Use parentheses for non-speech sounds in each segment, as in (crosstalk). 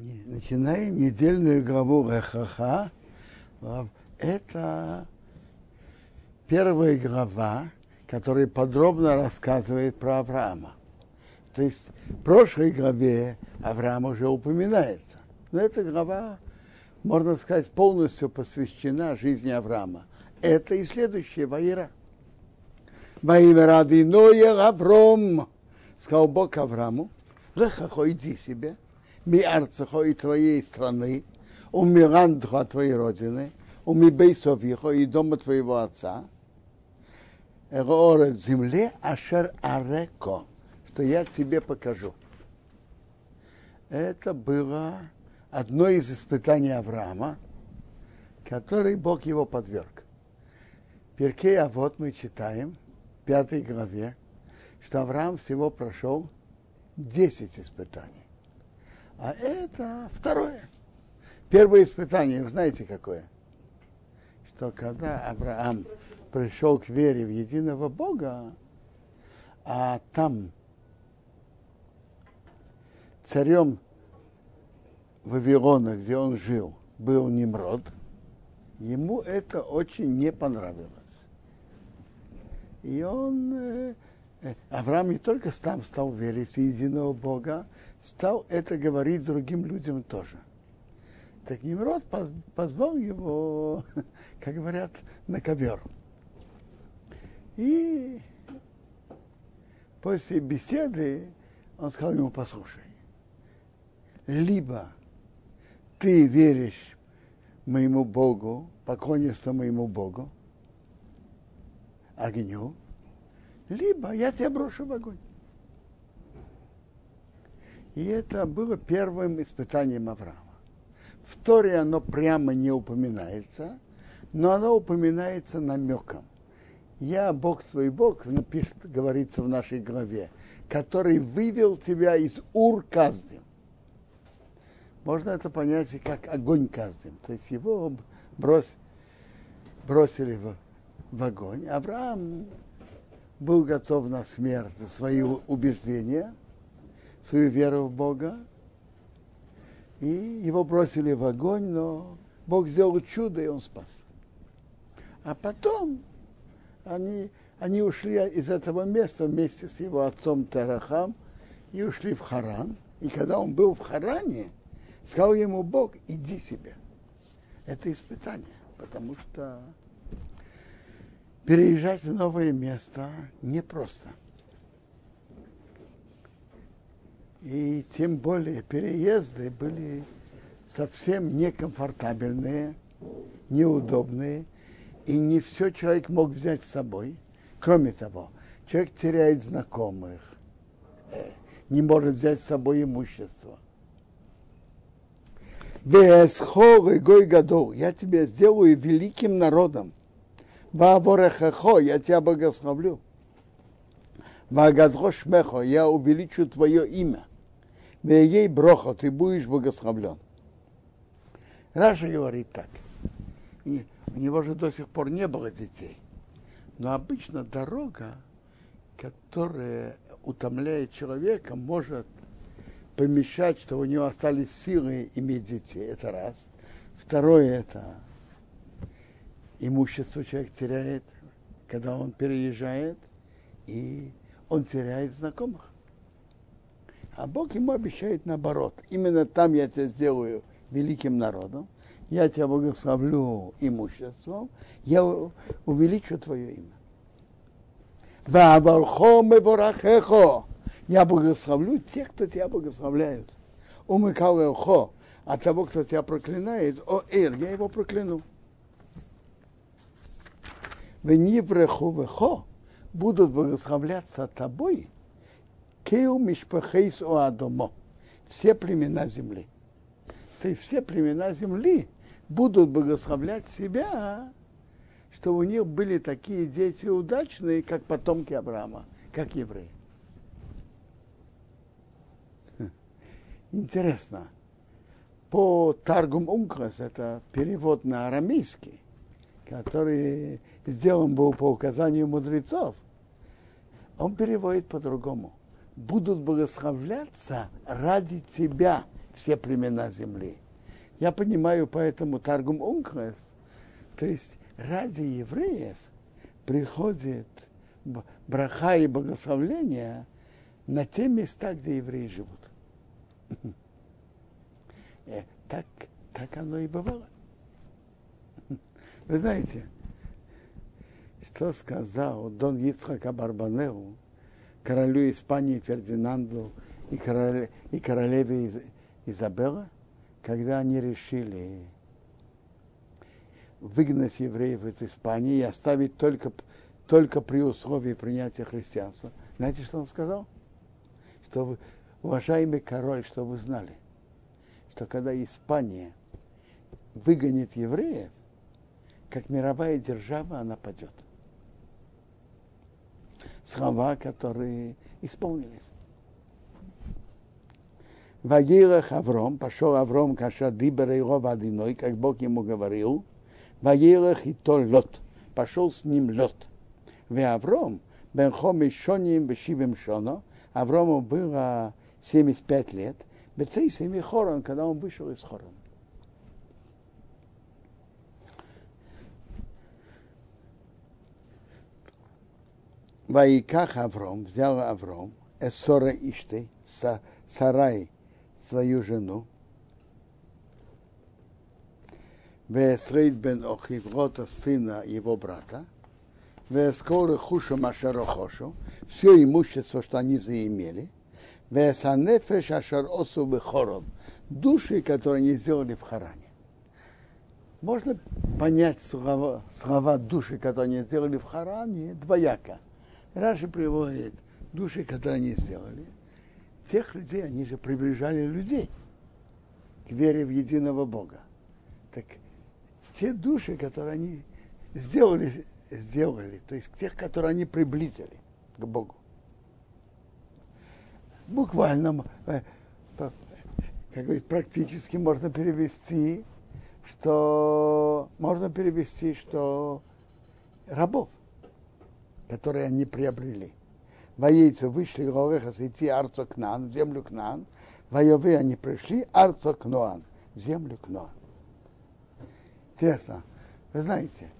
Начинаем недельную главу Рехаха. Это первая глава, которая подробно рассказывает про Авраама. То есть в прошлой главе Авраам уже упоминается. Но эта глава, можно сказать, полностью посвящена жизни Авраама. Это и следующее, Ваира. Ваимя ради Ноя Авром, сказал Бог Аврааму, Лехахо, иди себе, ми арцехо и твоей страны, у мирандха твоей родины, у ми бейсовихо и дома твоего отца, Эроорет земле ашер ареко, что я тебе покажу. Это было одно из испытаний Авраама, который Бог его подверг. Перкей, а вот мы читаем в пятой главе, что Авраам всего прошел 10 испытаний. А это второе. Первое испытание, вы знаете какое? Что когда Авраам пришел к вере в единого Бога, а там царем Вавилона, где он жил, был Немрод, ему это очень не понравилось. И он, э, э, Авраам не только сам стал верить в единого Бога, стал это говорить другим людям тоже. Так Немрод позвал его, (laughs) как говорят, на ковер. И после беседы он сказал ему, послушай, либо ты веришь моему Богу, поклонишься моему Богу, огню, либо я тебя брошу в огонь. И это было первым испытанием Авраама. В Торе оно прямо не упоминается, но оно упоминается намеком. Я Бог твой Бог, напишет, говорится в нашей главе, который вывел тебя из Ур Каздым. Можно это понять как огонь Каздым. То есть его брось, бросили в, в огонь. Авраам был готов на смерть за свои убеждения – свою веру в Бога. И его бросили в огонь, но Бог сделал чудо, и он спас. А потом они, они ушли из этого места вместе с его отцом Тарахам и ушли в Харан. И когда он был в Харане, сказал ему Бог, иди себе. Это испытание, потому что переезжать в новое место непросто. И тем более переезды были совсем некомфортабельные, неудобные, и не все человек мог взять с собой. Кроме того, человек теряет знакомых, э, не может взять с собой имущество. гой гадол, я тебя сделаю великим народом. Ваворехахо, я тебя благословлю. Вагазго шмехо, я увеличу твое имя ей броха, ты будешь благословлен. Раша говорит так. И у него же до сих пор не было детей. Но обычно дорога, которая утомляет человека, может помешать, что у него остались силы иметь детей. Это раз. Второе это имущество человек теряет, когда он переезжает, и он теряет знакомых. А Бог ему обещает наоборот. Именно там я тебя сделаю великим народом, я тебя благословлю имуществом, я увеличу твое имя. Я благословлю тех, кто тебя благословляют. Умыкалехо, а того, кто тебя проклинает, о Эр, я его прокляну. Венивреху будут благословляться тобой, Кеу Мишпахейс Оадомо. Все племена земли. То есть все племена земли будут благословлять себя, что у них были такие дети удачные, как потомки Авраама, как евреи. (laughs) Интересно. По Таргум Ункрас, это перевод на арамейский, который сделан был по указанию мудрецов, он переводит по-другому будут благословляться ради тебя все племена земли. Я понимаю поэтому Таргум Ункрес, то есть ради евреев приходит браха и благословление на те места, где евреи живут. (laughs) Э, так, так оно и бывало. Вы знаете, что сказал Дон Ицхак Абарбанеу, королю Испании Фердинанду и, короле, и королеве Из, Изабелла, когда они решили выгнать евреев из Испании и оставить только, только при условии принятия христианства. Знаете, что он сказал? Что вы, уважаемый король, что вы знали, что когда Испания выгонит евреев, как мировая держава, она падет. Слова, которые исполнились. Вагирах Авром, пошел Авром, каша дибер его водяной, как Бог ему говорил, Вагирах и то лот, пошел с ним лот. В Авром, бен хоми шоним бешивим шоно, Аврому было 75 лет, Бецейсим и Хорон, когда он вышел из Хорона. Ваиках Авром, взял Авром, Эсора Ишты, Сарай, свою жену, Весрейд бен Охиврота, сына его брата, Вескоры Хуша Машарохошу, все имущество, что они заимели, Весанефеш Ашар Осу Бехором, души, которые они сделали в Харане. Можно понять слова, слова души, которые они сделали в Харане, двояко – Раши приводит души, которые они сделали. Тех людей, они же приближали людей к вере в единого Бога. Так те души, которые они сделали, сделали, то есть тех, которые они приблизили к Богу. Буквально, э, как говорится, практически можно перевести, что можно перевести, что рабов которые они приобрели. Воейцы вышли Горехас идти Арцо Кнан, в землю Кнан. Воевы они пришли Арцо Кноан, в землю Кноан. Интересно, вы знаете,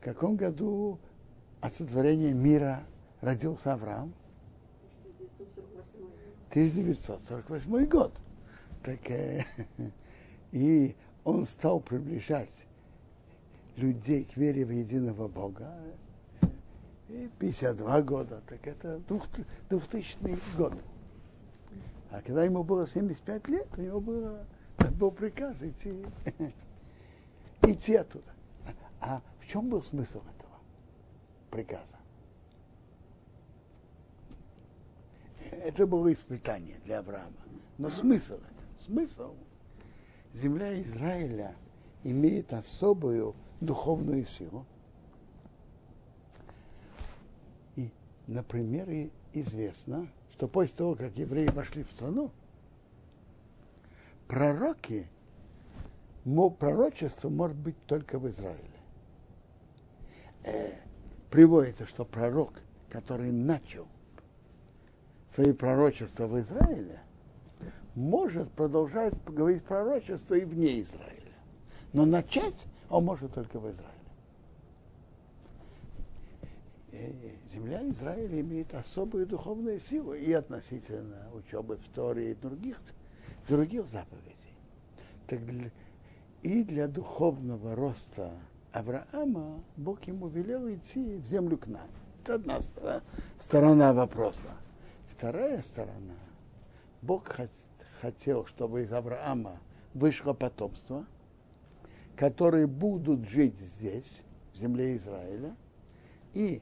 в каком году от сотворения мира родился Авраам? 1948 год. Так, э, (laughs) и он стал приближать людей к вере в единого Бога и 52 года, так это 2000 год. А когда ему было 75 лет, у него было, был приказ идти, (laughs) идти оттуда. А в чем был смысл этого приказа? Это было испытание для Авраама. Но смысл это, смысл. Земля Израиля имеет особую духовную силу, Например, и известно, что после того, как евреи вошли в страну, пророки, пророчество может быть только в Израиле. Э, приводится, что пророк, который начал свои пророчества в Израиле, может продолжать говорить пророчество и вне Израиля. Но начать он может только в Израиле. Э, земля Израиля имеет особую духовную силу и относительно учебы в Торе и других, других заповедей. Так для, и для духовного роста Авраама Бог ему велел идти в землю к нам. Это одна сторона, сторона вопроса. Вторая сторона. Бог хотел, чтобы из Авраама вышло потомство, которые будут жить здесь, в земле Израиля, и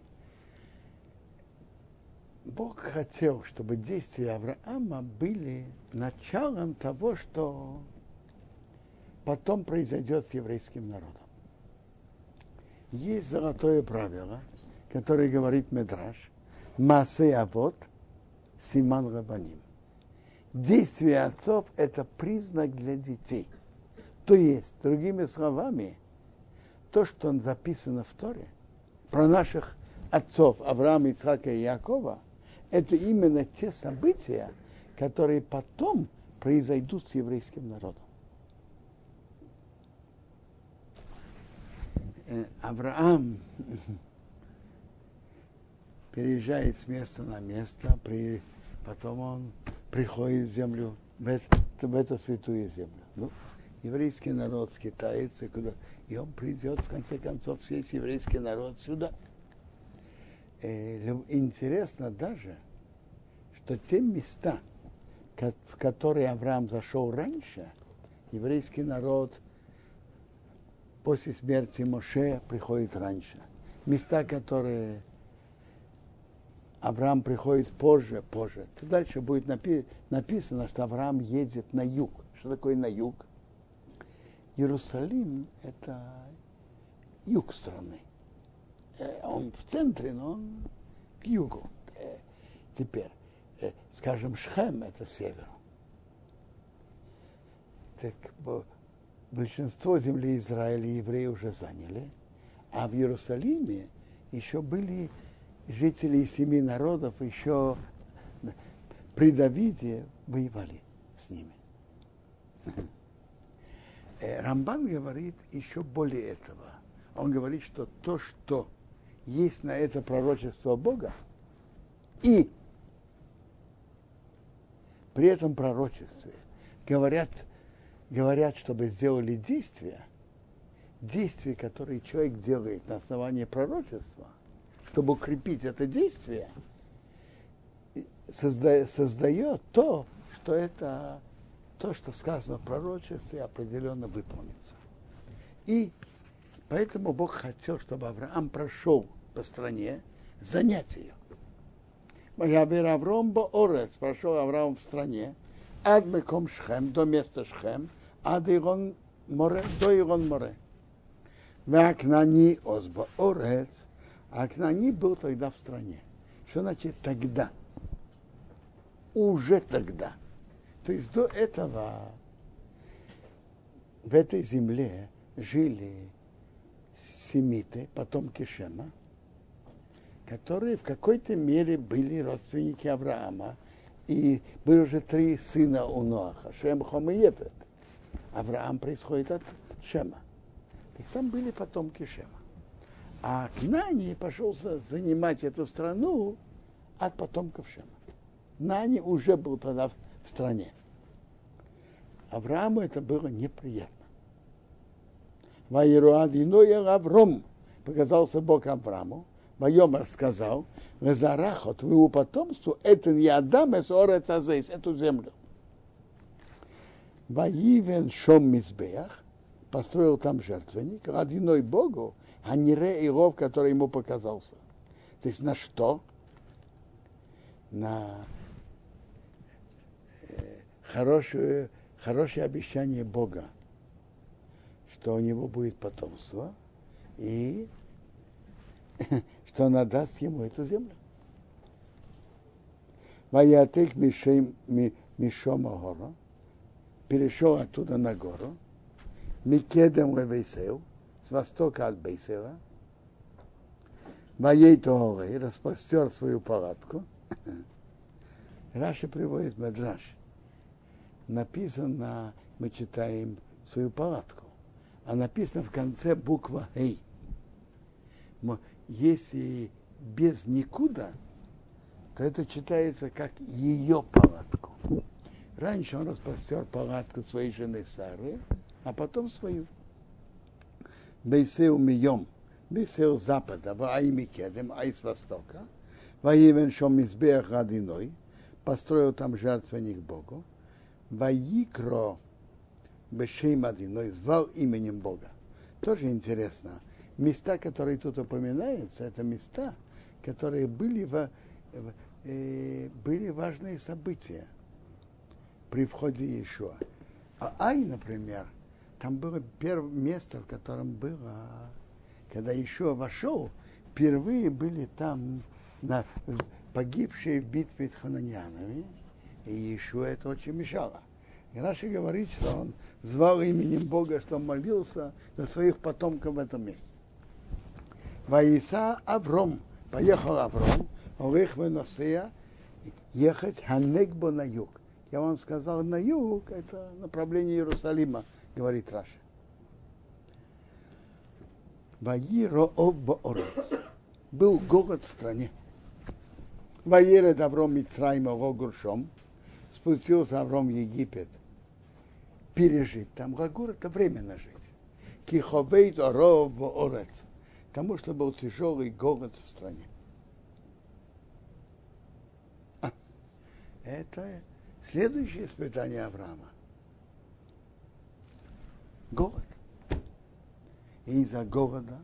Бог хотел, чтобы действия Авраама были началом того, что потом произойдет с еврейским народом. Есть золотое правило, которое говорит Медраж, Масе Авод, Симан Рабаним. Действие отцов – это признак для детей. То есть, другими словами, то, что записано в Торе, про наших отцов Авраама, Ицхака и Якова – это именно те события, которые потом произойдут с еврейским народом. Э, Авраам (laughs) переезжает с места на место, при, потом он приходит в землю, в, это, в эту святую землю. Ну, еврейский народ скитается, куда, и он придет, в конце концов, весь еврейский народ сюда. Э, интересно даже, что те места, в которые Авраам зашел раньше, еврейский народ после смерти Моше приходит раньше. Места, которые Авраам приходит позже, позже. То дальше будет напи- написано, что Авраам едет на юг. Что такое на юг? Иерусалим – это юг страны. Э, он в центре, но он к югу. Э, теперь, э, скажем, Шхем – это север. Так большинство земли Израиля евреи уже заняли, а в Иерусалиме еще были жители семи народов, еще при Давиде воевали с ними. Рамбан говорит еще более этого. Он говорит, что то, что есть на это пророчество Бога, и при этом пророчестве говорят, говорят, чтобы сделали действия, действия, которые человек делает на основании пророчества, чтобы укрепить это действие, создает, создает то, что это то, что сказано в пророчестве, определенно выполнится. И поэтому Бог хотел, чтобы Авраам прошел по стране, занять ее. Маябир Авром Боорец, прошел Авраам в стране, ад Меком Шхем, до места Шхем, ад Ирон море, до Ирон море. Вакнани Озба Орец, а Кнани был тогда в стране. Что значит тогда? Уже тогда. То есть до этого в этой земле жили семиты, потомки Шема, которые в какой-то мере были родственники Авраама. И были уже три сына у Ноаха, Шем, Хом и Ефет. Авраам происходит от Шема. Так там были потомки Шема. А Кнани пошел занимать эту страну от потомков Шема. Нани уже был тогда в стране. Аврааму это было неприятно. Ваеруадиноя Авром показался Бог Аврааму, Вайомар сказал, Везарахот, твоему потомству, это не Адам, это Орец Азейс, эту землю. Ваивен Шом Мизбеях, построил там жертвенник, родиной Богу, а не Ре и Ров, который ему показался. То есть на что? На хорошее, хорошее обещание Бога, что у него будет потомство, и (laughs) что он отдаст ему эту землю. Ваятек Мишом Агора, перешел оттуда на гору, Микедем Левейсеу, с востока от Бейсева, Моей Тоорей распростер свою палатку. (laughs) Раши приводит Медраш. Написано, мы читаем свою палатку, а написано в конце буква Эй. Если без никуда, то это читается как ее палатку. Раньше он распростер палатку своей жены Сары, а потом свою. Бейсеу мием, бейсеу запада, ай микедем, ай с востока, воевен шом избех радиной, построил там жертвенник Богу, Ваикро Бешейм Адиной, звал именем Бога. Тоже интересно. Места, которые тут упоминаются, это места, которые были, в, э, были важные события при входе Иешуа. А Ай, например, там было первое место, в котором было, когда Иешуа вошел, впервые были там на, погибшие в битве с хананянами, и Иешуа это очень мешало. И Раши говорит, что он звал именем Бога, что он молился за своих потомков в этом месте. Ваиса Авром, поехал Авром, Олег Веносея, ехать Ханегбо на юг. Я вам сказал, на юг, это направление Иерусалима, говорит Раша. Был голод в стране. Ваире Авром Мицраима Гогуршом. Спустился Авром в Египет. Пережить. Там Гагур это временно жить. Киховейт Оров Орец. Потому что был тяжелый голод в стране. А, это следующее испытание Авраама. Голод. И из-за голода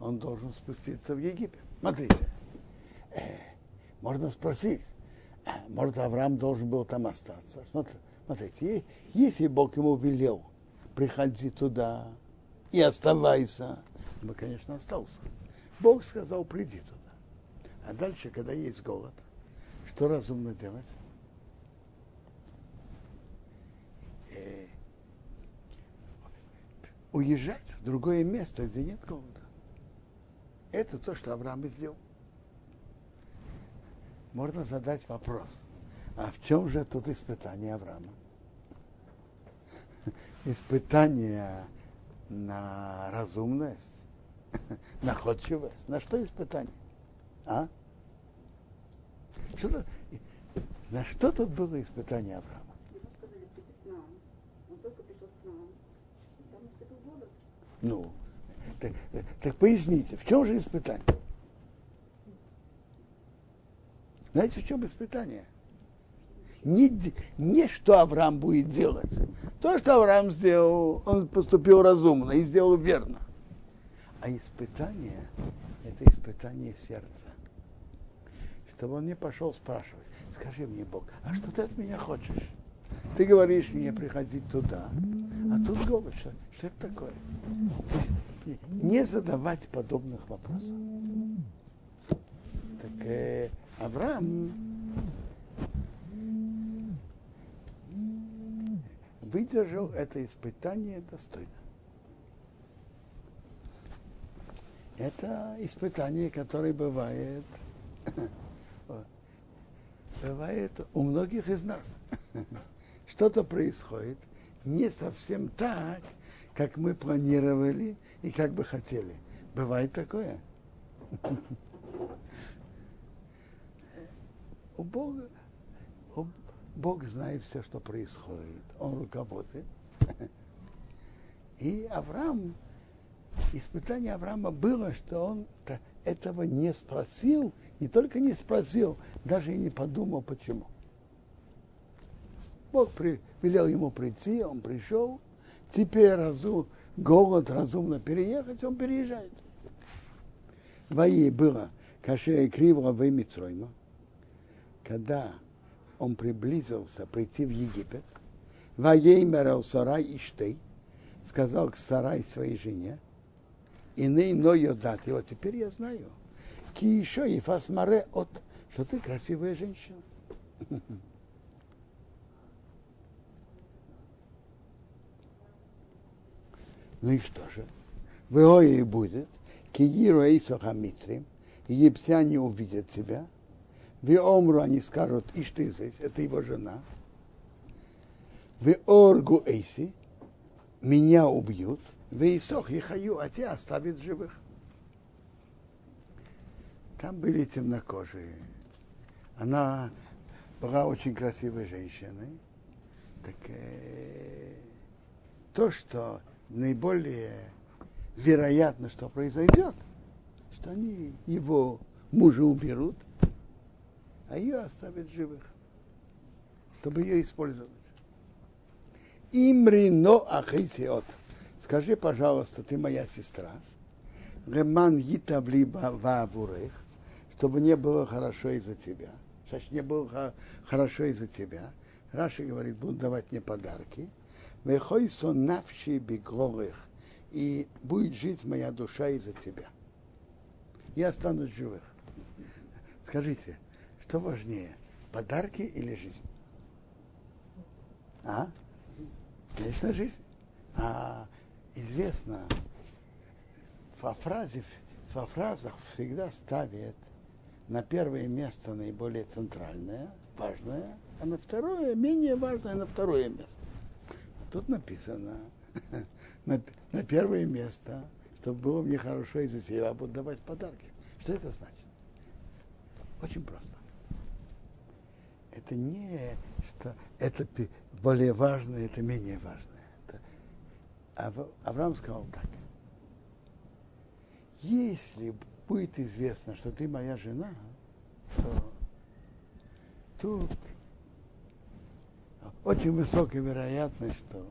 он должен спуститься в Египет. Смотрите, э, можно спросить, э, может, Авраам должен был там остаться. Смотрите, смотрите, если Бог ему велел, приходи туда и оставайся, бы, конечно, остался. Бог сказал, приди туда. А дальше, когда есть голод, что разумно делать? Э, уезжать в другое место, где нет голода. Это то, что Авраам и сделал. Можно задать вопрос, а в чем же тут испытание Авраама? Испытание на разумность, (laughs) находчивость. На что испытание? А? Что на что тут было испытание Авраама? Ну, так, так поясните, в чем же испытание? Знаете, в чем испытание? Не, не что Авраам будет делать. То, что Авраам сделал, он поступил разумно и сделал верно. А испытание – это испытание сердца. Чтобы он не пошел спрашивать, скажи мне, Бог, а что ты от меня хочешь? Ты говоришь мне приходить туда, а тут голод. Что, что это такое? не задавать подобных вопросов. Так э, Авраам выдержал это испытание достойно. Это испытание, которое бывает, (laughs) бывает у многих из нас. (laughs) Что-то происходит не совсем так, как мы планировали и как бы хотели. Бывает такое. (laughs) У Бога, Бог знает все, что происходит. Он руководит. И Авраам, испытание Авраама было, что он этого не спросил, не только не спросил, даже и не подумал, почему. Бог при, велел ему прийти, он пришел, теперь разум, голод разумно переехать, он переезжает. Вои было Каше Криво в когда он приблизился прийти в Египет, Ваеймер Сарай Иштей, сказал к Сарай своей жене, и ней но дат. И вот теперь я знаю, ки еще и фасмаре от, что ты красивая женщина. (laughs) Ну и что же? В Иое будет, Эйсоха Мицрим, египтяне увидят тебя, в Омру они скажут, и что здесь, это его жена, в Оргу Эйси, меня убьют, в Исох Ихаю, а тебя оставят живых. Там были темнокожие. Она была очень красивой женщиной. Так э, то, что наиболее вероятно, что произойдет, что они его мужа уберут, а ее оставят живых, чтобы ее использовать. Имрино ахисиот. Скажи, пожалуйста, ты моя сестра. Реман гитабли вавурех, чтобы не было хорошо из-за тебя. Значит, не было хорошо из-за тебя. Раши говорит, будут давать мне подарки. Вехойсо навши бегловых, и будет жить моя душа из-за тебя. Я останусь живых. Скажите, что важнее, подарки или жизнь? А? Конечно, жизнь. А известно, во, фразе, во фразах всегда ставят на первое место наиболее центральное, важное, а на второе, менее важное, на второе место. Тут написано, (laughs) на, на первое место, чтобы было мне хорошо из-за себя, буду давать подарки. Что это значит? Очень просто. Это не, что это более важное, это менее важное. Это, Авраам сказал так. Если будет известно, что ты моя жена, то тут очень высокая вероятность, что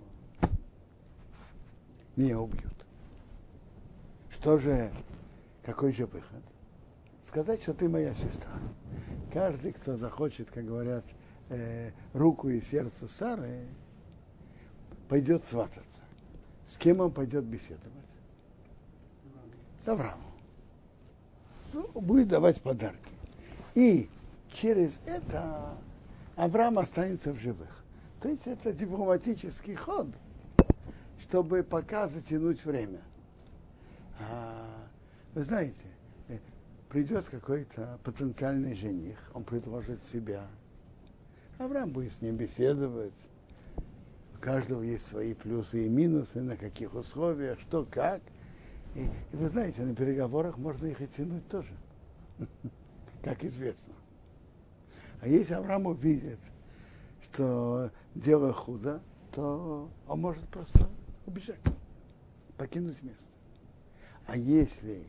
меня убьют. Что же, какой же выход? Сказать, что ты моя сестра. Каждый, кто захочет, как говорят, э, руку и сердце Сары, пойдет свататься. С кем он пойдет беседовать? С Авраамом. Ну, будет давать подарки. И через это Авраам останется в живых. То есть это дипломатический ход, чтобы пока затянуть время. А, вы знаете, придет какой-то потенциальный жених, он предложит себя. Авраам будет с ним беседовать. У каждого есть свои плюсы и минусы, на каких условиях, что, как. И, и вы знаете, на переговорах можно их и тянуть тоже, (laughs) как известно. А если Авраам увидит, что дело худо, то он может просто убежать, покинуть место. А если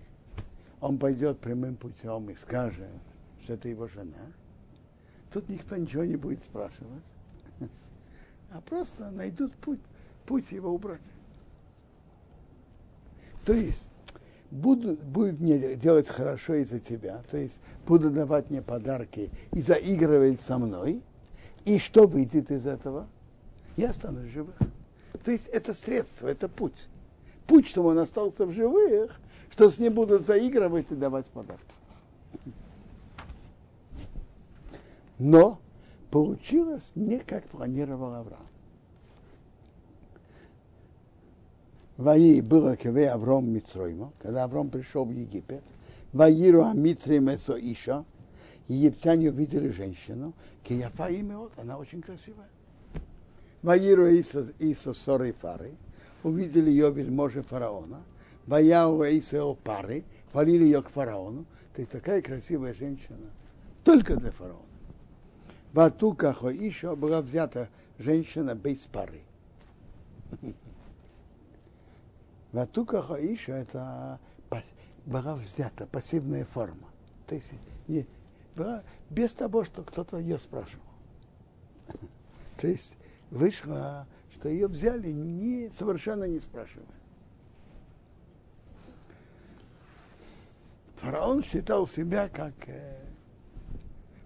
он пойдет прямым путем и скажет, что это его жена, тут никто ничего не будет спрашивать, (laughs) а просто найдут путь, путь его убрать. То есть буду, будет мне делать хорошо из-за тебя, то есть буду давать мне подарки и заигрывать со мной, и что выйдет из этого? Я останусь живых. То есть это средство, это путь. Путь, чтобы он остался в живых, что с ним будут заигрывать и давать подарки. Но получилось не как планировал Авраам. Ваи было кеве Авром Мицройма, когда Авром пришел в Египет, Ваиру Амитри Месо Иша, египтяне увидели женщину, Кияфа имя, она очень красивая. Ваиру Иса Соры Фары, увидели ее вельможи фараона, Ваяу Иса Пары, хвалили ее к фараону, то есть такая красивая женщина, только для фараона. Ватука Хоиша была взята женщина без пары. (laughs) Ватука Хаиша это была взята пассивная форма. То есть не, была без того, что кто-то ее спрашивал. (laughs) То есть вышло, что ее взяли не, совершенно не спрашивая. Фараон считал себя как э,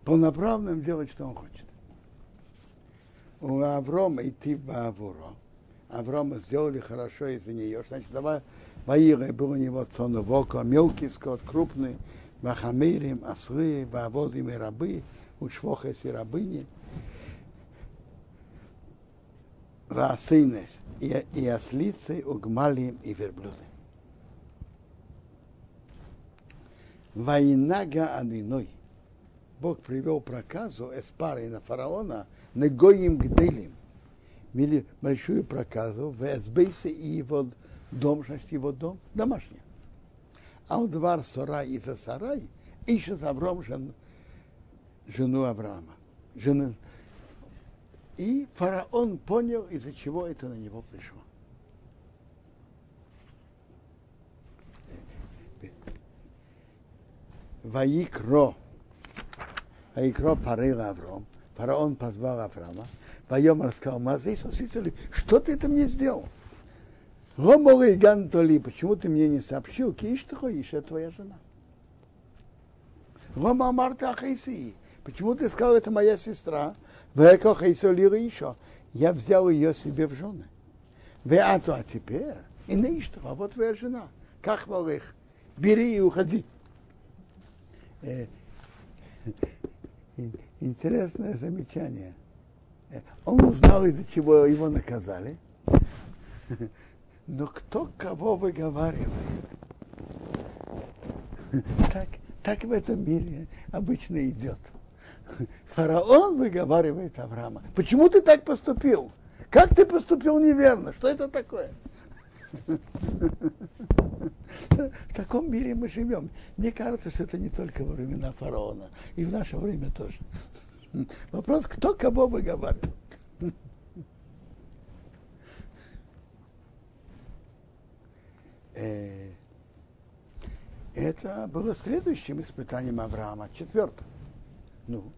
полноправным делать, что он хочет. У Аврома идти в Авуро Аврома сделали хорошо из-за нее. Значит, давай, Ваира был у него цоновока, мелкий скот, крупный, Вахамирим, ослы, Ваводим и рабы, Ушвохес и рабыни, Васынес и, и ослицы, Угмалим и верблюды. Войнага Адиной. Бог привел проказу эспары на фараона, негоим гделим имели большую проказу в Эсбейсе и его дом, значит, его дом домашний. А у двор Сарай и за Сарай ищет Авром жен, жену Авраама. Жены. И фараон понял, из-за чего это на него пришло. Ваикро. Ваикро Фарейла Авром. Фараон позвал Авраама. Вайомар сказал, Мазейс, что ты это мне сделал? Гомолы Гантоли, почему ты мне не сообщил? Киш ты ходишь, это твоя жена. Гома Марта Ахайси, почему ты сказал, это моя сестра? Веко Хайсоли еще. Я взял ее себе в жены. Веату, а теперь, и не что, а вот твоя жена. Как их? Бери и уходи. (laughs) Интересное замечание. Он узнал, из-за чего его наказали. (laughs) Но кто кого выговаривает? (laughs) Так, так в этом мире обычно идет. фараон выговаривает Авраама. Почему ты так поступил? Как ты поступил неверно? Что это такое? В таком мире мы живем. Мне кажется, что это не только во времена фараона, и в наше время тоже. Вопрос, кто кого выговаривает. Э, это было следующим испытанием Авраама, четвертым. Ну,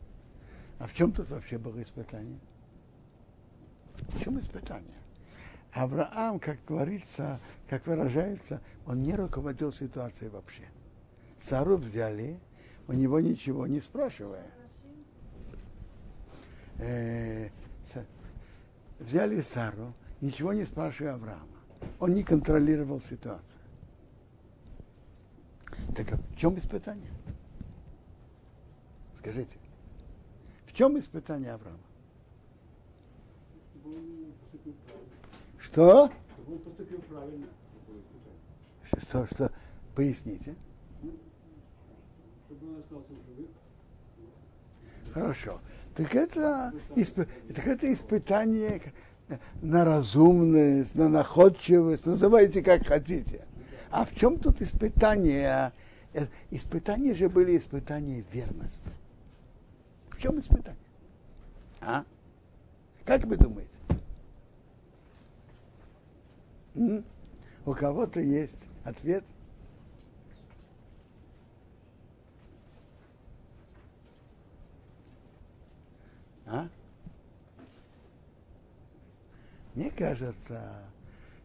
а в чем тут вообще было испытание? В чем испытание? Авраам, как говорится, как выражается, он не руководил ситуацией вообще. Сару взяли, у него ничего не спрашивая. Э, взяли Сару, ничего не спрашивая Авраама. Он не контролировал ситуацию. Так а в чем испытание? Скажите, в чем испытание Авраама? Что? Он поступил правильно. Что, что? Поясните. Чтобы он остался в живых. Хорошо. Так это, исп... так это испытание на разумность, на находчивость, называйте как хотите. А в чем тут испытание? Э, испытания же были испытания верности. В чем испытание? А? Как вы думаете? У кого-то есть ответ? А? Мне кажется,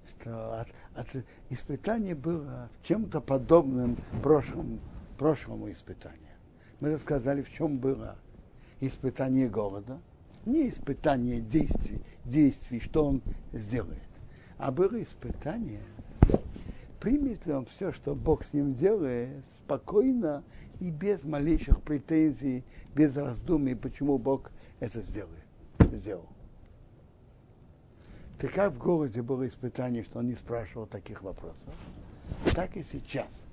что от, от испытания было чем-то подобным прошлому, прошлому испытанию. Мы рассказали, в чем было испытание голода, не испытание действий, действий, что он сделает, а было испытание, примет ли он все, что Бог с ним делает, спокойно и без малейших претензий, без раздумий, почему Бог это сделает, сделал. Так как в городе было испытание, что он не спрашивал таких вопросов, так и сейчас.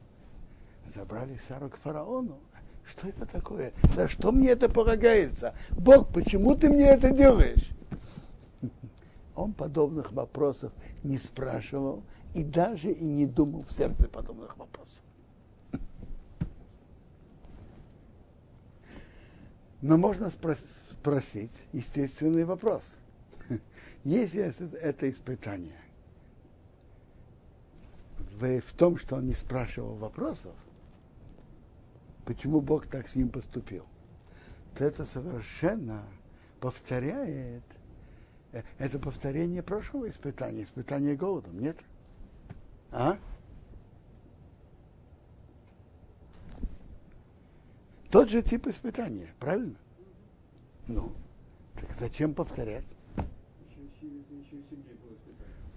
Забрали Сару к фараону. Что это такое? За что мне это полагается? Бог, почему ты мне это делаешь? (laughs) Он подобных вопросов не спрашивал и даже и не думал в сердце подобных вопросов. Но можно спросить естественный вопрос – если это испытание в, в том, что он не спрашивал вопросов, почему Бог так с ним поступил, то это совершенно повторяет, э, это повторение прошлого испытания, испытания голодом, нет? А? Тот же тип испытания, правильно? Ну, так зачем повторять?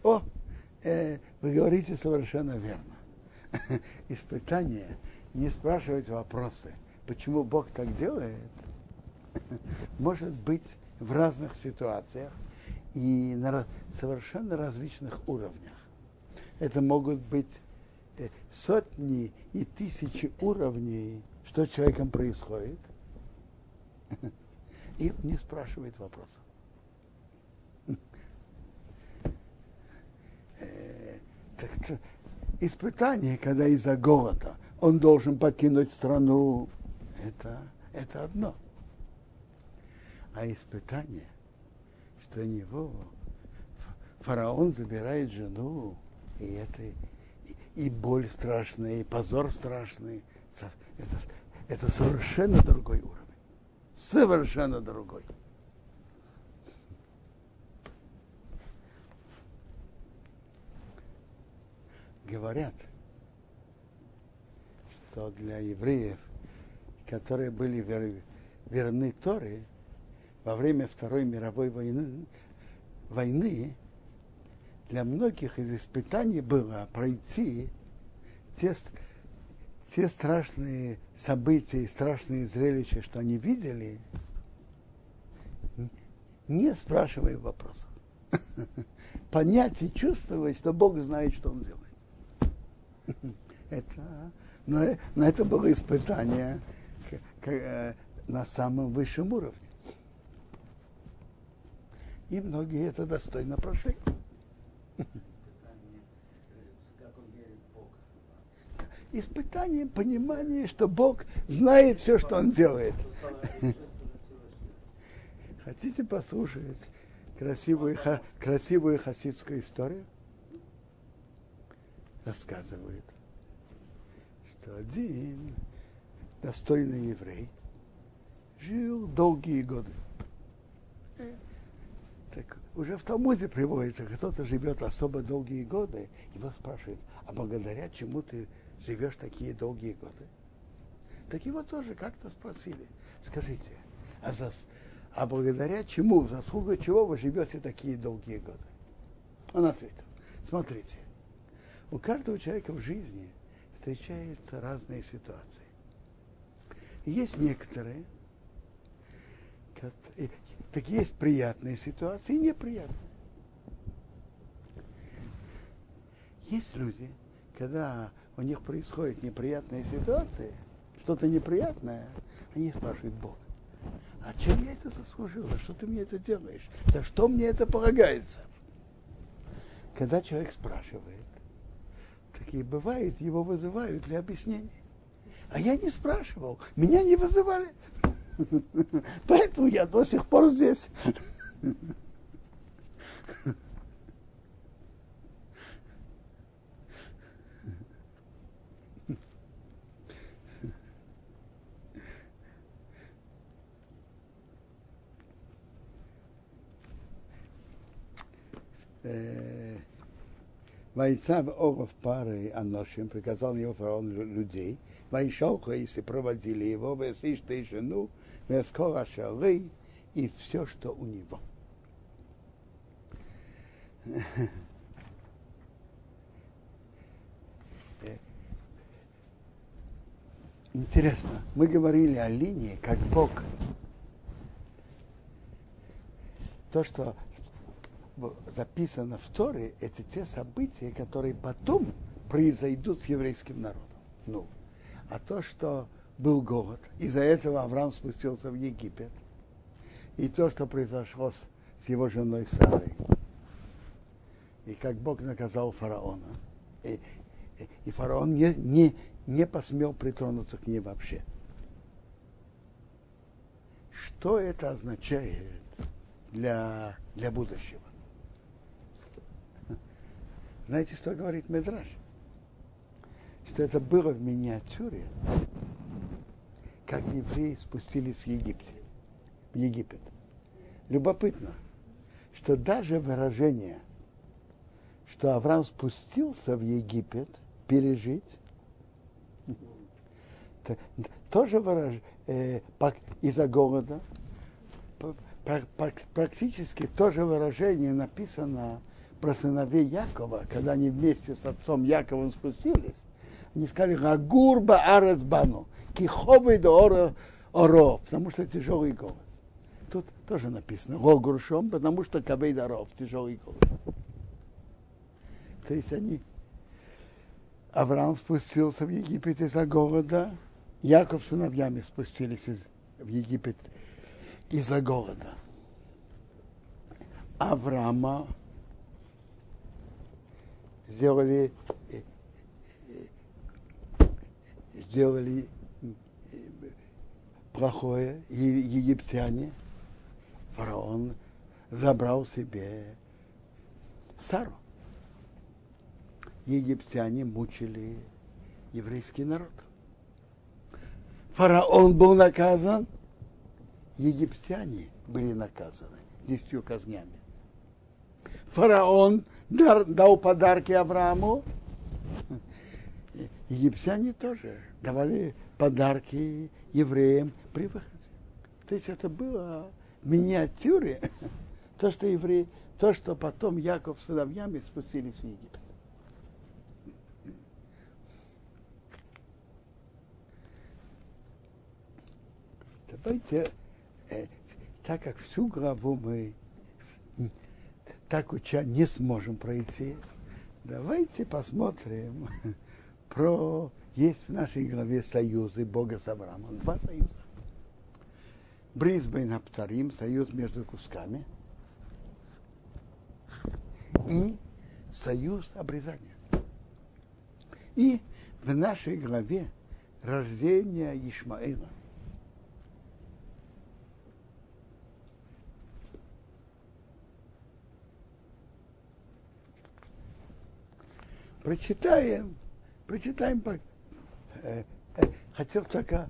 О, э, вы говорите совершенно верно. (laughs) Испытание, не спрашивать вопросы, почему Бог так делает, (laughs) может быть в разных ситуациях и на совершенно различных уровнях. Это могут быть э, сотни и тысячи уровней, что человеком происходит, (laughs) и не спрашивает вопросов. (laughs) Так, испытание, когда из-за голода он должен покинуть страну, это, это одно. А испытание, что него фараон забирает жену, и это и, и боль страшная, и позор страшный, это, это совершенно другой уровень. Совершенно другой. говорят, что для евреев, которые были вер, верны Торе, во время Второй мировой войны, войны для многих из испытаний было пройти те, те страшные события и страшные зрелища, что они видели, не спрашивая вопросов. (laughs) Понять и чувствовать, что Бог знает, что Он делает. (laughs) Это, но, но это было испытание, э, на самом высшем уровне. И многие это достойно прошли. Испытание, понимание, что Бог знает все, что Он делает. Хотите послушать красивую, ха, красивую хасидскую историю? Рассказывает, что один достойный еврей жил долгие годы. Так уже в Талмуде приводится, кто-то живет особо долгие годы, его спрашивают, а благодаря чему ты живешь такие долгие годы? Так его тоже как-то спросили. Скажите, а, за, а благодаря чему, в заслугу чего вы живете такие долгие годы? Он ответил, смотрите, у каждого человека в жизни встречаются разные ситуации. есть некоторые, так есть приятные ситуации и неприятные. Есть люди, когда у них происходит неприятная ситуация, что-то неприятное, они спрашивают Бог, а чем я это заслужил? За что ты мне это делаешь? За что мне это полагается? Когда человек спрашивает, такие бывает, его вызывают для объяснений. А я не спрашивал, меня не вызывали. (laughs) Поэтому я до сих пор здесь. (laughs) Войца в Оров пары Аношим, приказал его фараон людей, Вайшолха, если проводили его, Весиш ты жену, Вескора шары и все, что у него. Интересно, мы говорили о линии, как Бог. То, что записано в Торе, это те события, которые потом произойдут с еврейским народом. Ну, а то, что был голод, из-за этого Авраам спустился в Египет, и то, что произошло с, с его женой Сарой, и как Бог наказал фараона, и, и, и фараон не, не, не посмел притронуться к ней вообще. Что это означает для, для будущего? Знаете, что говорит Медраж? Что это было в миниатюре, как евреи спустились в Египте, в Египет. Любопытно, что даже выражение, что Авраам спустился в Египет пережить, (laughs) тоже выражение э, из-за голода, практически то же выражение написано про сыновей Якова, когда они вместе с отцом Яковом спустились, они сказали Рагурба Арацбану, Киховый до Оро, потому что тяжелый голод. Тут тоже написано Рогуршом, потому что Кабей Даров, тяжелый голод. То есть они Авраам спустился в Египет из-за голода, Яков с сыновьями спустились из, в Египет из-за голода. Авраама сделали, сделали плохое египтяне. Фараон забрал себе Сару. Египтяне мучили еврейский народ. Фараон был наказан, египтяне были наказаны десятью казнями. Фараон дал подарки Аврааму. Египтяне тоже давали подарки евреям при выходе. То есть это было в миниатюре то, что евреи, то, что потом Яков с сыновьями спустились в Египет. Давайте, э, так как всю главу мы так уча не сможем пройти. Давайте посмотрим (laughs) про... Есть в нашей главе союзы Бога с Авраамом. Два союза. Брисбейн Аптарим, союз между кусками, и союз обрезания. И в нашей главе рождение Ишмаэла. Прочитаем, прочитаем, э, э, хотел только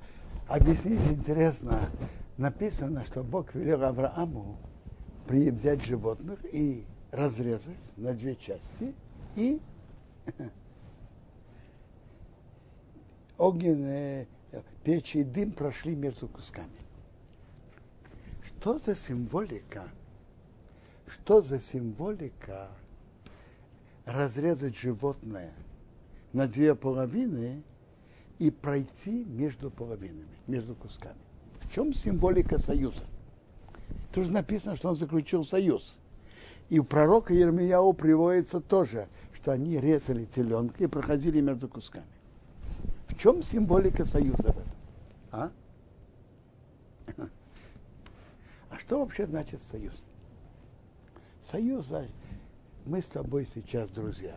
объяснить интересно. Написано, что Бог велел Аврааму взять животных и разрезать на две части и огненные печи и дым прошли между кусками. Что за символика? Что за символика разрезать животное на две половины и пройти между половинами, между кусками? В чем символика союза? Тут же написано, что он заключил союз. И у пророка Ермияу приводится тоже, что они резали теленка и проходили между кусками. В чем символика союза в этом? А? (laughs) А что вообще значит союз? Союз, значит, мы с тобой сейчас друзья,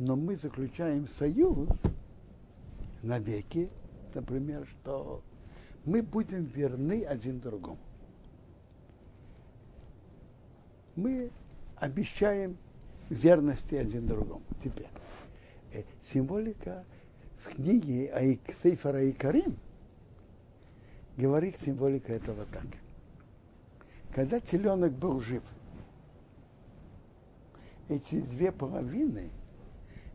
но мы заключаем союз навеки, например, что мы будем верны один другому. Мы обещаем верности один другому. Теперь, э, символика в книге Сейфара и Карим говорит символика этого так. Когда теленок был жив, эти две половины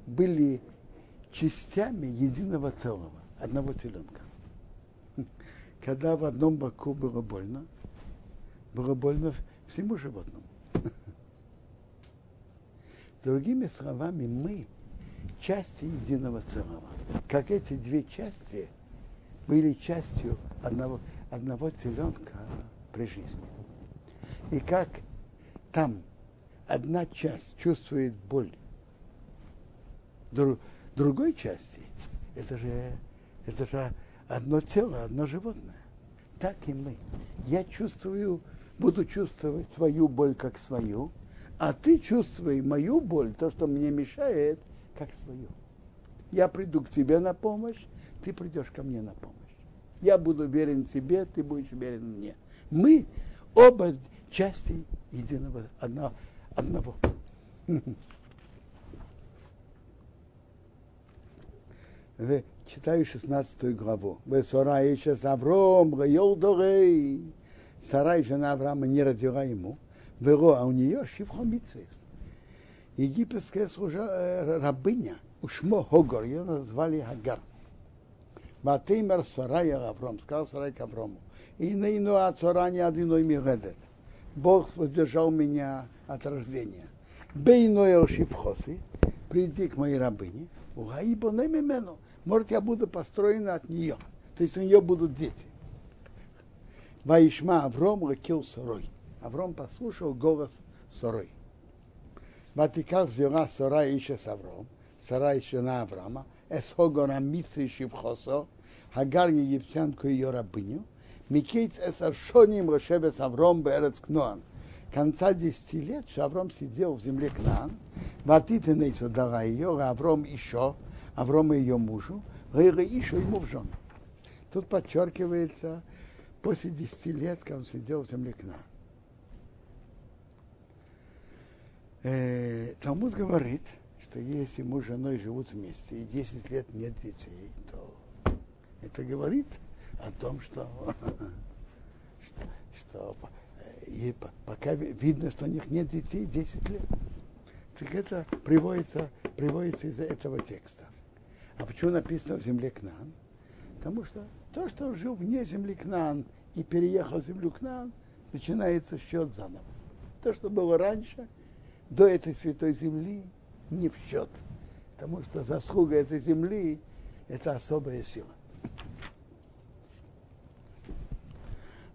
были частями единого целого, одного теленка. (laughs) Когда в одном боку было больно, было больно всему животному. (laughs) Другими словами, мы части единого целого. Как эти две части были частью одного, одного теленка при жизни. И как там одна часть чувствует боль дру- другой части, это же, это же одно тело, одно животное. Так и мы. Я чувствую, буду чувствовать твою боль как свою, а ты чувствуй мою боль, то, что мне мешает, как свою. Я приду к тебе на помощь, ты придешь ко мне на помощь. Я буду верен тебе, ты будешь верен мне. Мы оба части единого, одного. Одного. (laughs) Читаю 16 главу. Сарай сейчас Авром, Гайол Дорей. Сарай, жена Авраама, не родила ему. Вело, а у нее Шивхо. Египетская служа, э, рабыня, Ушмо Хогор, ее назвали Хагар. Батеймер Сарая Авром, сказал Сарай к Аврому. И на ину от Сарани одиной мигедет. Бог воздержал меня от рождения. Бейной Шивхоси, приди к моей рабыне, угаибо мену. Может, я буду построена от нее. То есть у нее будут дети. Ваишма Авром лакил Сорой. Авром послушал голос Сорой. Ватиках взяла Сора еще с Авром, Сара жена Авраама, Эсхогора Митси Шивхосо, Хагар египтянку ее рабыню, Микейц Эсаршоним Рошебес Авром Берец Кноан. Конца десяти лет, что Авром сидел в земле Кнаан, Ватитенейца дала ее, а Авром еще, Авром и ее мужу, Гайра еще ему в жену. Тут подчеркивается, после десяти лет, когда он сидел в земле Кнаан. Э, Талмуд говорит, что если муж с женой живут вместе и 10 лет нет детей, то это говорит о том, что, (laughs) что, что и по- пока ви- видно, что у них нет детей 10 лет. Так это приводится, приводится из этого текста. А почему написано в земле Кнан? Потому что то, что он жил вне земли Кнан и переехал в землю Кнан, начинается счет заново. То, что было раньше, до этой святой земли, не в счет. Потому что заслуга этой земли – это особая сила.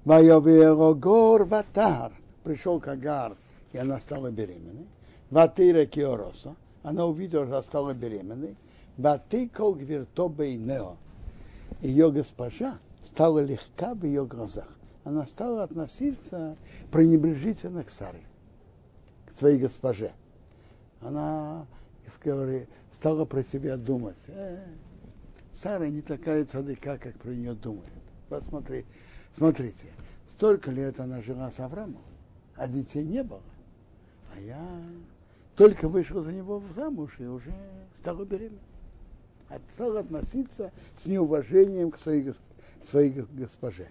Вайоверогор ватар. Пришел Кагар, и она стала беременной. Ватыра Киороса. Она увидела, что стала беременной. Ватыко гвирто бейнео. Ее госпожа стала легка в ее глазах. она стала относиться пренебрежительно к Саре, к своей госпоже. Она говорит, стала про себя думать. Э, Сара не такая цадыка, как про нее думают. Вот смотри, смотрите, столько лет она жила с Авраамом, а детей не было. А я только вышел за него замуж и уже стала беременна. Стала относиться с неуважением к своей, своей госпоже.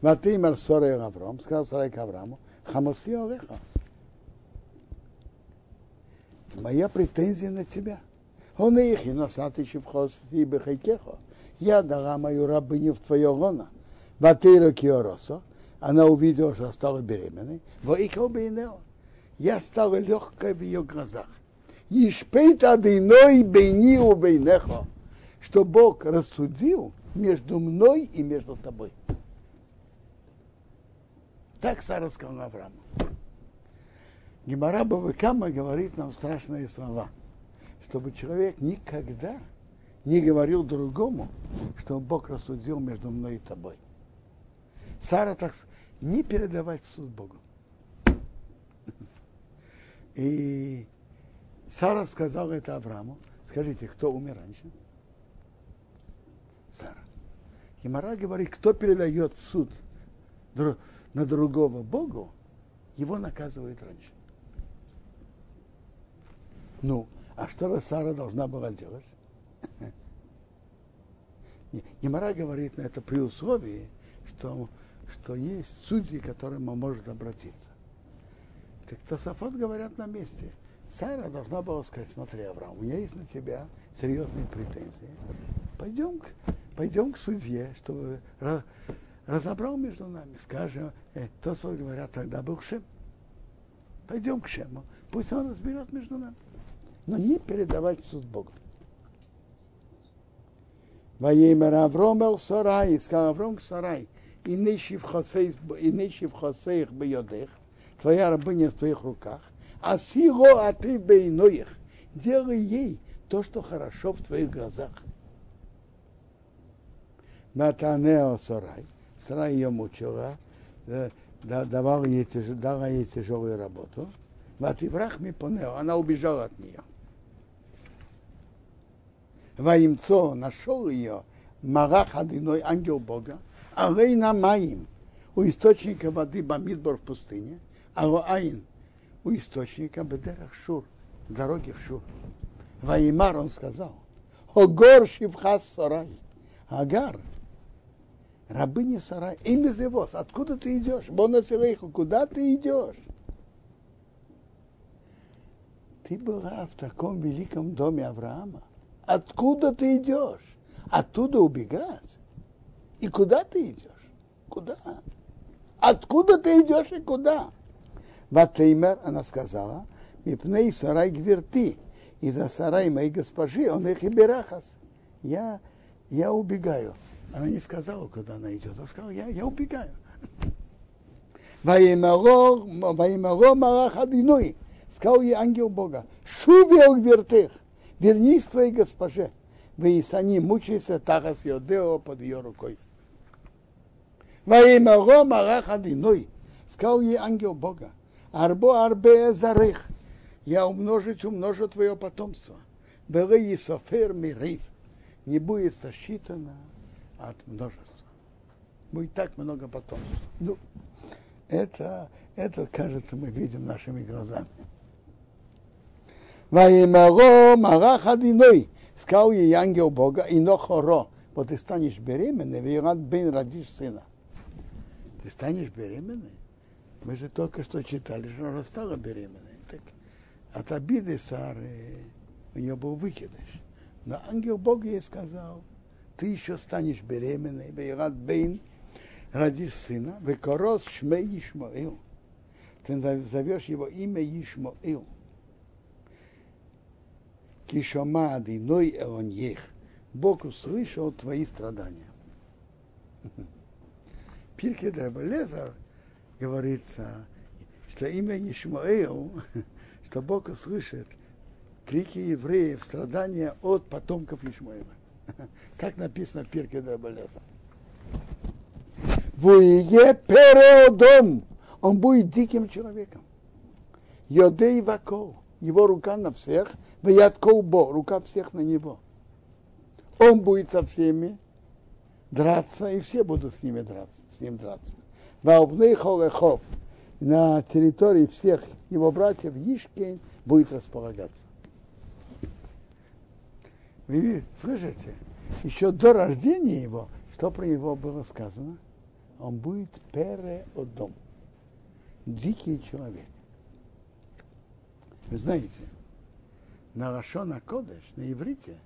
Ватимар Сорей Авраам, сказал Сарай к Аврааму, Хамоси Олеха. Моя претензия на тебя. Он их и носатый шевхос и бехайкехо. Я дала мою рабыню в твое лоно. Ватейра Киоросо. Она увидела, что стала беременной. Я стала легкой в ее глазах. Ишпейт адыной бейни у бейнехо. Что Бог рассудил между мной и между тобой. Так Сара сказала Аврааму. Гемара Бабакама говорит нам страшные слова, чтобы человек никогда не говорил другому, что Бог рассудил между мной и тобой. Сара так не передавать суд Богу. И Сара сказала это Аврааму. Скажите, кто умер раньше? Сара. Гемара говорит, кто передает суд на другого Богу, его наказывают раньше. Ну, а что Сара должна была делать? (laughs) Немара говорит на это при условии, что, что есть судьи, к которым он может обратиться. Так Тософот говорят на месте. Сара должна была сказать, смотри, Авраам, у меня есть на тебя серьезные претензии. Пойдем к, пойдем к судье, чтобы разобрал между нами, скажем, э, то, что говорят, тогда был Шем. Пойдем к Шему, пусть он разберет между нами. Но не передавать суд Богу. Ваимер Авром эл Сарай, сказал Авром Сарай, и нищий в хосеях бьедых, твоя рабыня в твоих руках, а сило, а ты бейноих, делай ей то, что хорошо в твоих глазах. Матанео Сарай, Сара ее мучила, давала ей, дала ей тяжелую работу. Вативрах ми понео, она убежала от нее. Ваимцо нашел ее, Марах одиной ангел Бога, а Рейна Маим, у источника воды Бамидбор в пустыне, а Лоаин у источника Бедерах Шур, дороги в Шур. Ваимар он сказал, Огор Шивхас Сарай, Агар, рабыня Сарай, имя Зевос, откуда ты идешь? Бонасилейху, куда ты идешь? Ты была в таком великом доме Авраама. Откуда ты идешь? Оттуда убегать? И куда ты идешь? Куда? Откуда ты идешь и куда? Ватеймер, она сказала, Мипней сарай гверти, и за сарай моей госпожи, он их и берахас. Я, я убегаю. Она не сказала, куда она идет, она сказала, я, я убегаю. Ваимаро Марах Адиной, сказал ей ангел Бога, шувел вертых, вернись твоей госпоже. Вы сани мучайся тахас йодео под ее рукой. Ваимаро Марах Адиной, сказал ей ангел Бога, арбо арбе зарых, я умножить умножу твое потомство. Белы и софер мирив, не будет сосчитано от множества. Будет так много потомств. Ну, это, это, кажется, мы видим нашими глазами. Ваимаро Марах Адиной, сказал ей ангел Бога, и нохоро, вот ты станешь беременной, Вират Бен родишь сына. Ты станешь беременной? Мы же только что читали, что она стала беременной. Так, от обиды Сары у нее был выкидыш. Но ангел Бога ей сказал, ты еще станешь беременной, Бейрат Бейн, родишь сына, Векорос Шмей Ишмаил. Ты зовешь его имя Ишмаил. Кишома Адиной Элоньех. Бог услышал твои страдания. (laughs) Пирке Драбелезар говорится, что имя Ишмаил, (laughs) что Бог услышит крики евреев, страдания от потомков Ишмаила. (laughs) Так написано в Пирке Драбелеза. Вуе переодом. Он будет диким человеком. Йодей вакол. Его рука на всех. Ваят колбо. Рука всех на него. Он будет со всеми драться, и все будут с, ними драться, с ним драться. Ваубны холехов. На территории всех его братьев Ишкейн будет располагаться. Вы слышите? Еще до рождения его, что про него было сказано? Он будет переодом. Дикий человек. Вы знаете, на Рашона Кодеш, на иврите,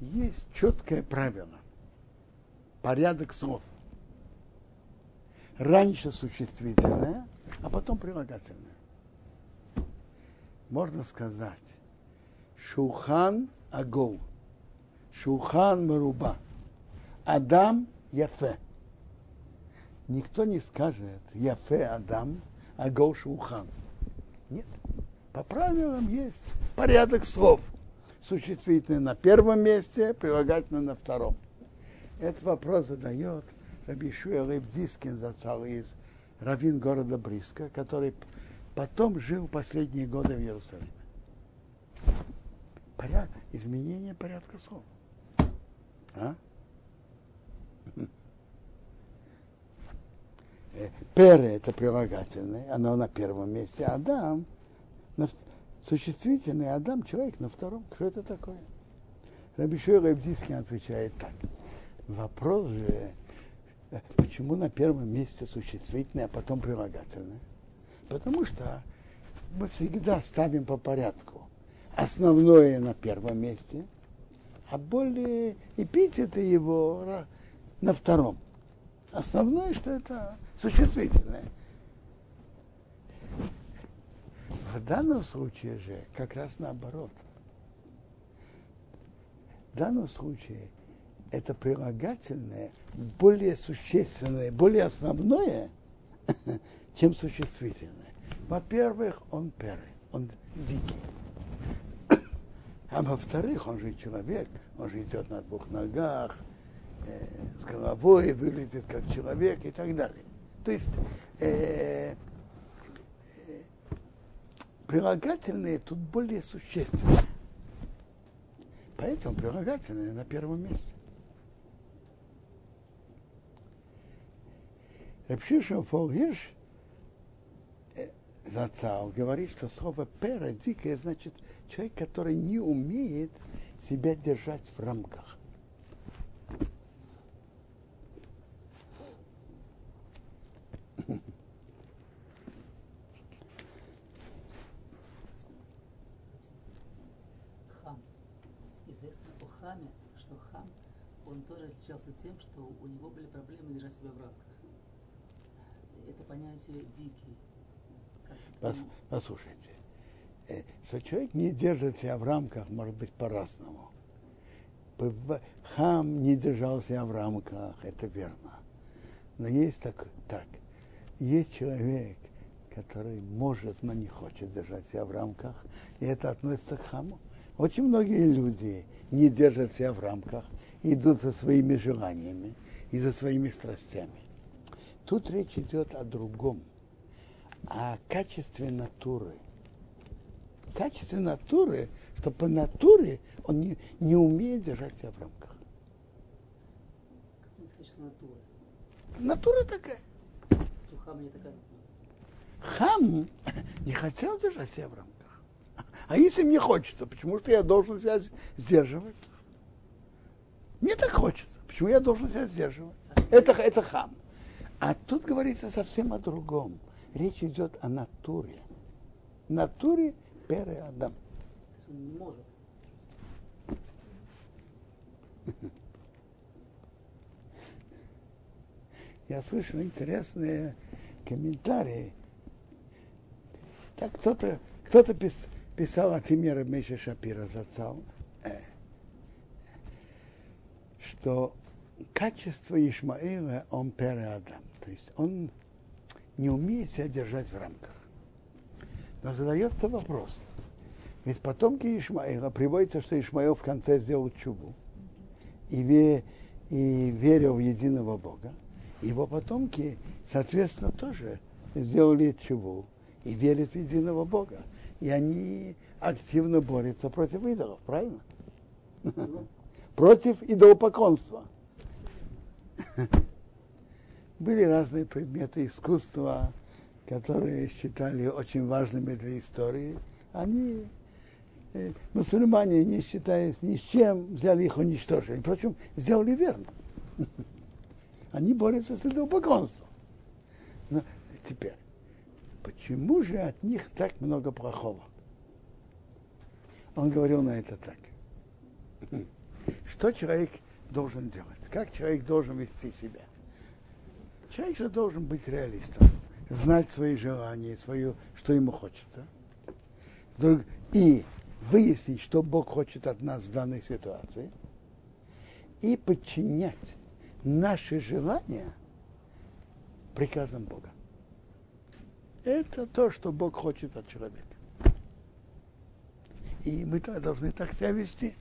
есть четкое правило. Порядок слов. Раньше существительное, а потом прилагательное. Можно сказать, Шухан Агол, Шухан Маруба, Адам Яфе. Никто не скажет Яфе Адам, Агол Шухан. Нет. По правилам есть порядок слов. Существительное на первом месте, прилагательное на втором. Этот вопрос задает Рабишуя Лейбдискин зацал из равин города Бриска, который потом жил последние годы в Иерусалиме. Поряд... Изменение порядка слов. А? (laughs) Э, Пере это прилагательное, оно на первом месте. Адам, на, существительный Адам, человек на втором. Что это такое? Рабишуй Рабдискин отвечает так. Вопрос же, э, почему на первом месте существительное, а потом прилагательное? Потому что мы всегда ставим по порядку. Основное на первом месте, а более эпитеты его на втором. Основное, что это существительное. В данном случае же как раз наоборот. В данном случае это прилагательное более существенное, более основное, (coughs) чем существительное. Во-первых, он перы, он дикий. (coughs) А во-вторых, он же человек, он же идет на двух ногах, э, с головой, выглядит как человек и так далее. То есть э, э, прилагательные тут более существенные. Поэтому прилагательные на первом месте. Репшишин Фолгиш Зацал говорит, что слово пера дикое значит человек, который не умеет себя держать в рамках. Хам. Известно о Хаме, что Хам, он тоже отличался тем, что у него были проблемы держать себя в рамках. Понятие дикий. Пос- Послушайте, э, что человек не держит себя в рамках, может быть, по-разному. Хам не держал себя в рамках, это верно. Но есть так, так, есть человек, который может, но не хочет держать себя в рамках, и это относится к хаму. Очень многие люди не держат себя в рамках, идут за своими желаниями и за своими страстями. Тут речь идет о другом, о качестве натуры. Качестве натуры, что по натуре он не, не умеет держать себя в рамках. Как сказать, что натура? Натура такая. У Хама не такая. Хам (laughs) не хотел держать себя в рамках. А если мне хочется, почему что я должен себя сдерживать? Мне так хочется. Почему я должен себя сдерживать? Это, это хам. А тут говорится совсем о другом. Речь идет о натуре. Натуре пере Адам. Не может. Я слышал интересные комментарии. Так кто-то кто пис, писал от имени Рамеша Шапира зацал, э, что качество Ишмаила он переадам. То есть он не умеет себя держать в рамках. Но задается вопрос. Ведь потомки Ишмаила приводится, что Ишмаил в конце сделал чубу и, ве, и верил в единого Бога. Его потомки, соответственно, тоже сделали чего и верят в единого Бога. И они активно борются против идолов, правильно? (laughs) Против идолопоклонства. (laughs) Были разные предметы искусства, которые считали очень важными для истории. Они, э, мусульмане, не считаясь ни с чем, взяли их уничтожили. Впрочем, сделали верно. (laughs) Они борются с идолопоклонством. Но теперь, почему же от них так много плохого? Он говорил на это так. (laughs) Что человек должен делать? Как человек должен вести себя? Человек же должен быть реалистом, знать свои желания, свою, что ему хочется. И выяснить, что Бог хочет от нас в данной ситуации. И подчинять наши желания приказам Бога. Это то, что Бог хочет от человека. И мы должны так себя вести.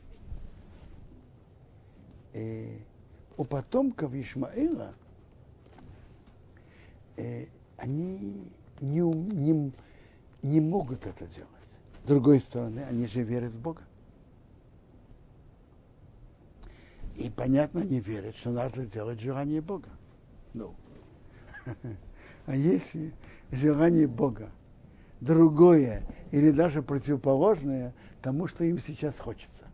И у потомков Ишмаила э, они не, не, не могут это делать. С другой стороны, они же верят в Бога. И понятно, они верят, что надо делать желание Бога. Ну. (laughs) А если желание Бога другое или даже противоположное тому, что им сейчас хочется,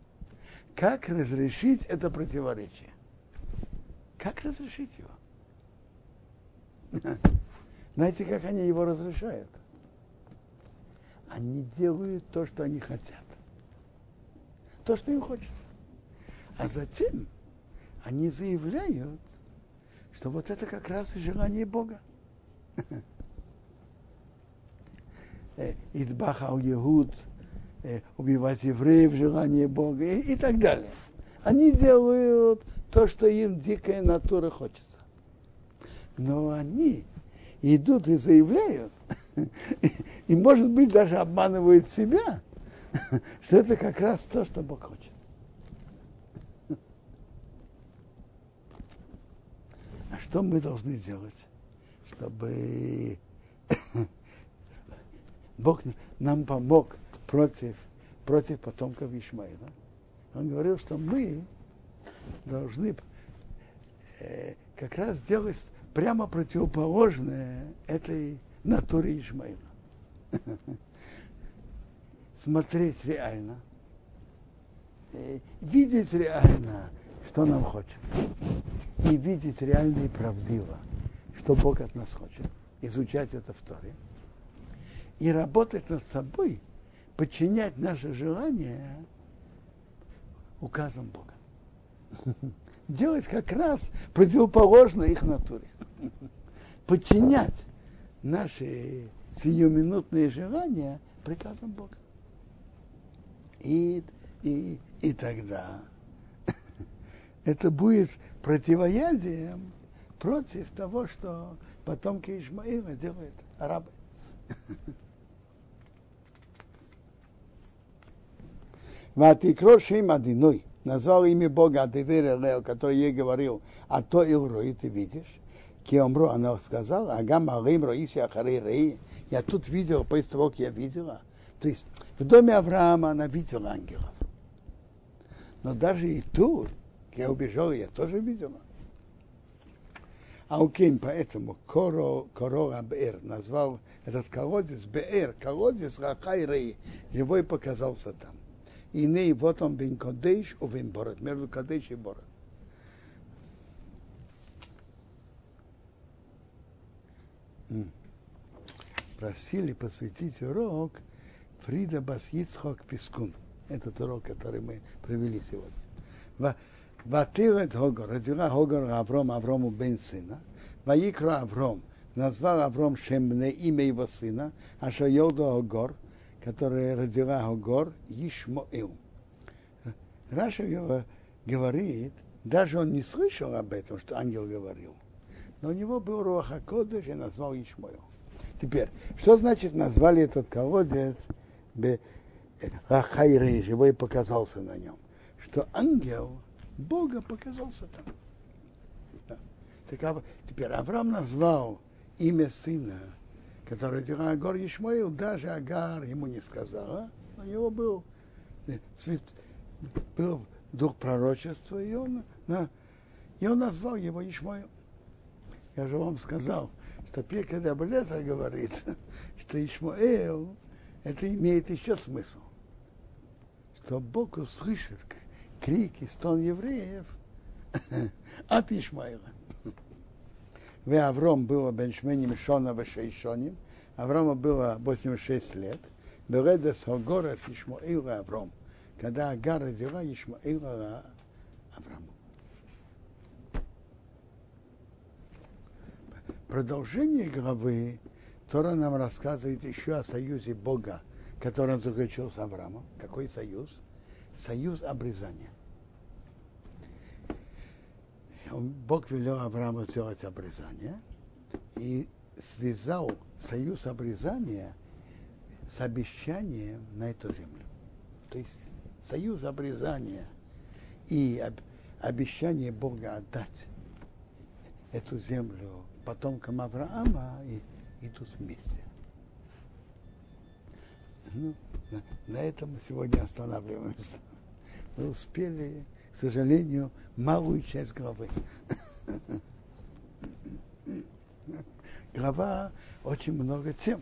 как разрешить это противоречие? Как разрешить его? (laughs) Знаете, как они его разрешают? Они делают то, что они хотят. То, что им хочется. А затем они заявляют, что вот это как раз и желание Бога. (laughs) Э, Идбаха у Егуд, э, убивать евреев, желание Бога и, и так далее. Они делают то, что им дикая натура хочется. Но они идут и заявляют, (laughs) и, может быть, даже обманывают себя, (laughs) что это как раз то, что Бог хочет. А что мы должны делать, чтобы (coughs) Бог нам помог против, против потомков Ишмаила? Он говорил, что мы должны э, как раз делать прямо противоположное этой натуре Ишмаила. (laughs) Смотреть реально, видеть реально, что нам хочет, и видеть реально и правдиво, что Бог от нас хочет, изучать это в Торе, и работать над собой, подчинять наше желание указом Бога. (laughs) Делать как раз противоположно их натуре. Подчинять наши сиюминутные желания приказам Бога. И, и, и тогда (laughs) это будет противоядием против того, что потомки Ишмаила делают арабы. (laughs) Ватикро Шим Адиной назвал имя Бога Адивер Лео, который ей говорил, а то и Илрой ты видишь. Киомру она сказала, Агам Алим Роиси Ахарей Рей. Я тут видел, после того, как я видела. То есть в доме Авраама она видела ангелов. Но даже и тут, я убежал, я тоже видела. А Ауким, поэтому Коро, Корора Бер назвал этот колодец Бер, колодец Рахай Рей, живой показался там. И не вот он бен Кодеш, у бен Борот, между Кодеш и Борот. Просили посвятить урок Фрида Басицхок Пискун. Этот урок, который мы провели сегодня. Ватилет Хогор, родила Хогор Авром Аврому бен сына. Ваикра Авром, назвал Авром Шемне имя его сына, а что Йода Хогор – которая родила Гогор, Ишмоил. Раша говорит, даже он не слышал об этом, что ангел говорил. Но у него был Руаха Кодыш и назвал Ишмоил. Теперь, что значит назвали этот колодец Рахайрей, живой показался на нем? Что ангел Бога показался там. Да. Так, Ав- теперь Авраам назвал имя сына, который Агар Ишмаил, даже Агар ему не сказала. У него был, э, цвет, был дух пророчества, и он, на, и он назвал его Ишмаил. Я же вам сказал, что Пирка Блеза говорит, (laughs) что Ишмаэл, это имеет еще смысл. Что Бог услышит к- крик и стон евреев (laughs) от Ишмаила. В Авром было Беншменем Шона Вешейшоним. Аврома было 86 лет. Береда Согора с Ишмаила Авром. Когда Агар родила Ишмаила Авраму. Продолжение главы Тора нам рассказывает еще о союзе Бога, который он заключил с Авраамом. Какой союз? Союз обрезания. Бог велел Аврааму сделать обрезание и связал союз обрезания с обещанием на эту землю. То есть союз обрезания и об- обещание Бога отдать эту землю потомкам Авраама и, идут вместе. Ну, на, на этом мы сегодня останавливаемся. Мы успели, к сожалению, малую часть главы. Глава очень много тем.